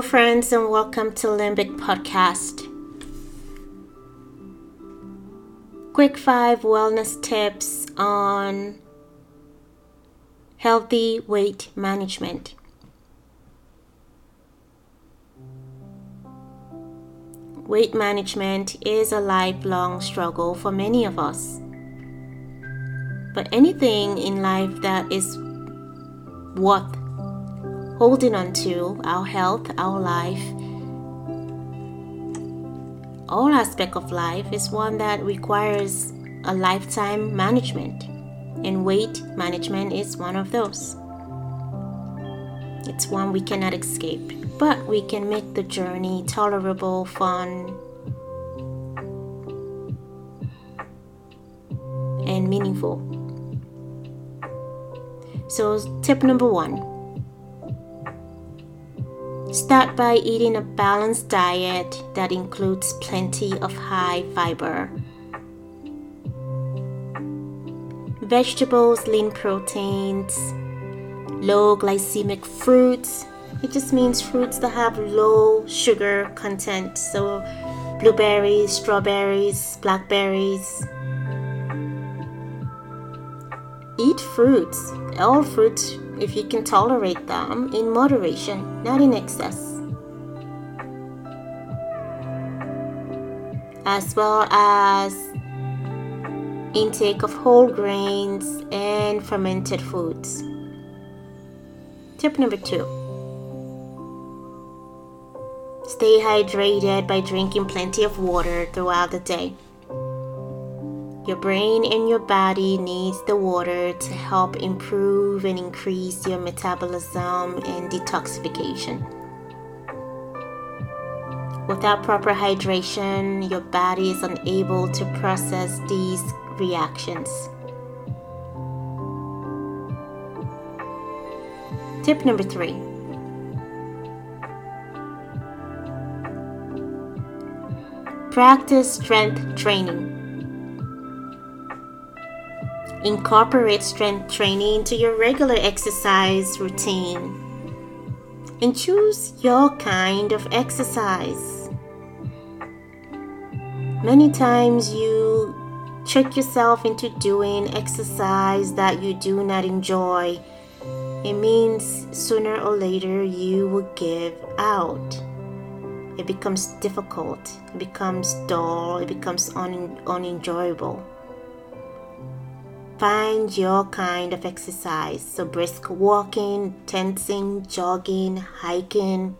Hello, friends, and welcome to Limbic Podcast. Quick five wellness tips on healthy weight management. Weight management is a lifelong struggle for many of us. But anything in life that is worth holding on to our health, our life, all aspect of life is one that requires a lifetime management, and weight management is one of those. It's one we cannot escape, but we can make the journey tolerable, fun, and meaningful. So, tip number one Start by eating a balanced diet that includes plenty of high fiber. Vegetables, lean proteins, low glycemic fruits. It just means fruits that have low sugar content. So, blueberries, strawberries, blackberries. Eat fruits, all fruits if you can tolerate them in moderation, not in excess. As well as intake of whole grains and fermented foods. Tip number two stay hydrated by drinking plenty of water throughout the day. Your brain and your body needs the water to help improve and increase your metabolism and detoxification. Without proper hydration, your body is unable to process these reactions. Tip number three practice strength training. Incorporate strength training into your regular exercise routine and choose your kind of exercise. Many times you trick yourself into doing exercise that you do not enjoy. It means sooner or later you will give out. It becomes difficult, it becomes dull, it becomes un- unenjoyable. Find your kind of exercise. So, brisk walking, tensing, jogging, hiking,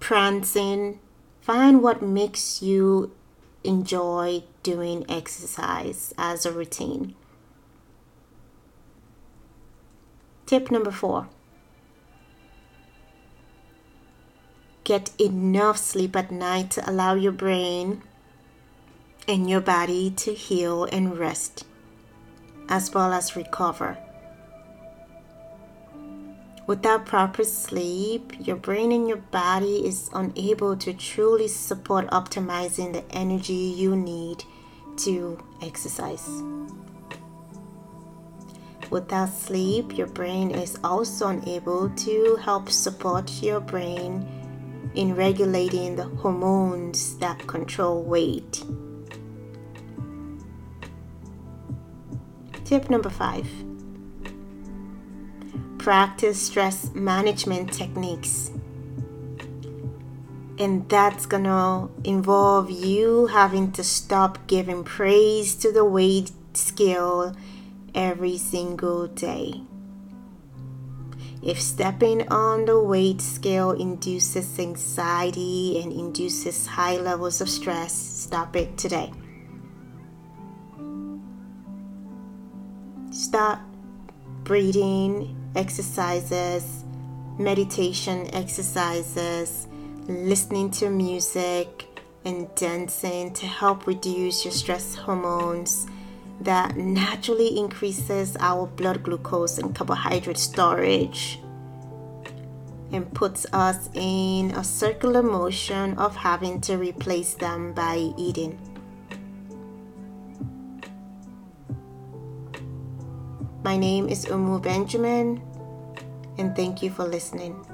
prancing. Find what makes you enjoy doing exercise as a routine. Tip number four get enough sleep at night to allow your brain and your body to heal and rest as well as recover. Without proper sleep, your brain and your body is unable to truly support optimizing the energy you need to exercise. Without sleep, your brain is also unable to help support your brain in regulating the hormones that control weight. Tip number five practice stress management techniques. And that's gonna involve you having to stop giving praise to the weight scale every single day. If stepping on the weight scale induces anxiety and induces high levels of stress, stop it today. Start breathing exercises, meditation exercises, listening to music, and dancing to help reduce your stress hormones that naturally increases our blood glucose and carbohydrate storage and puts us in a circular motion of having to replace them by eating. My name is Umu Benjamin, and thank you for listening.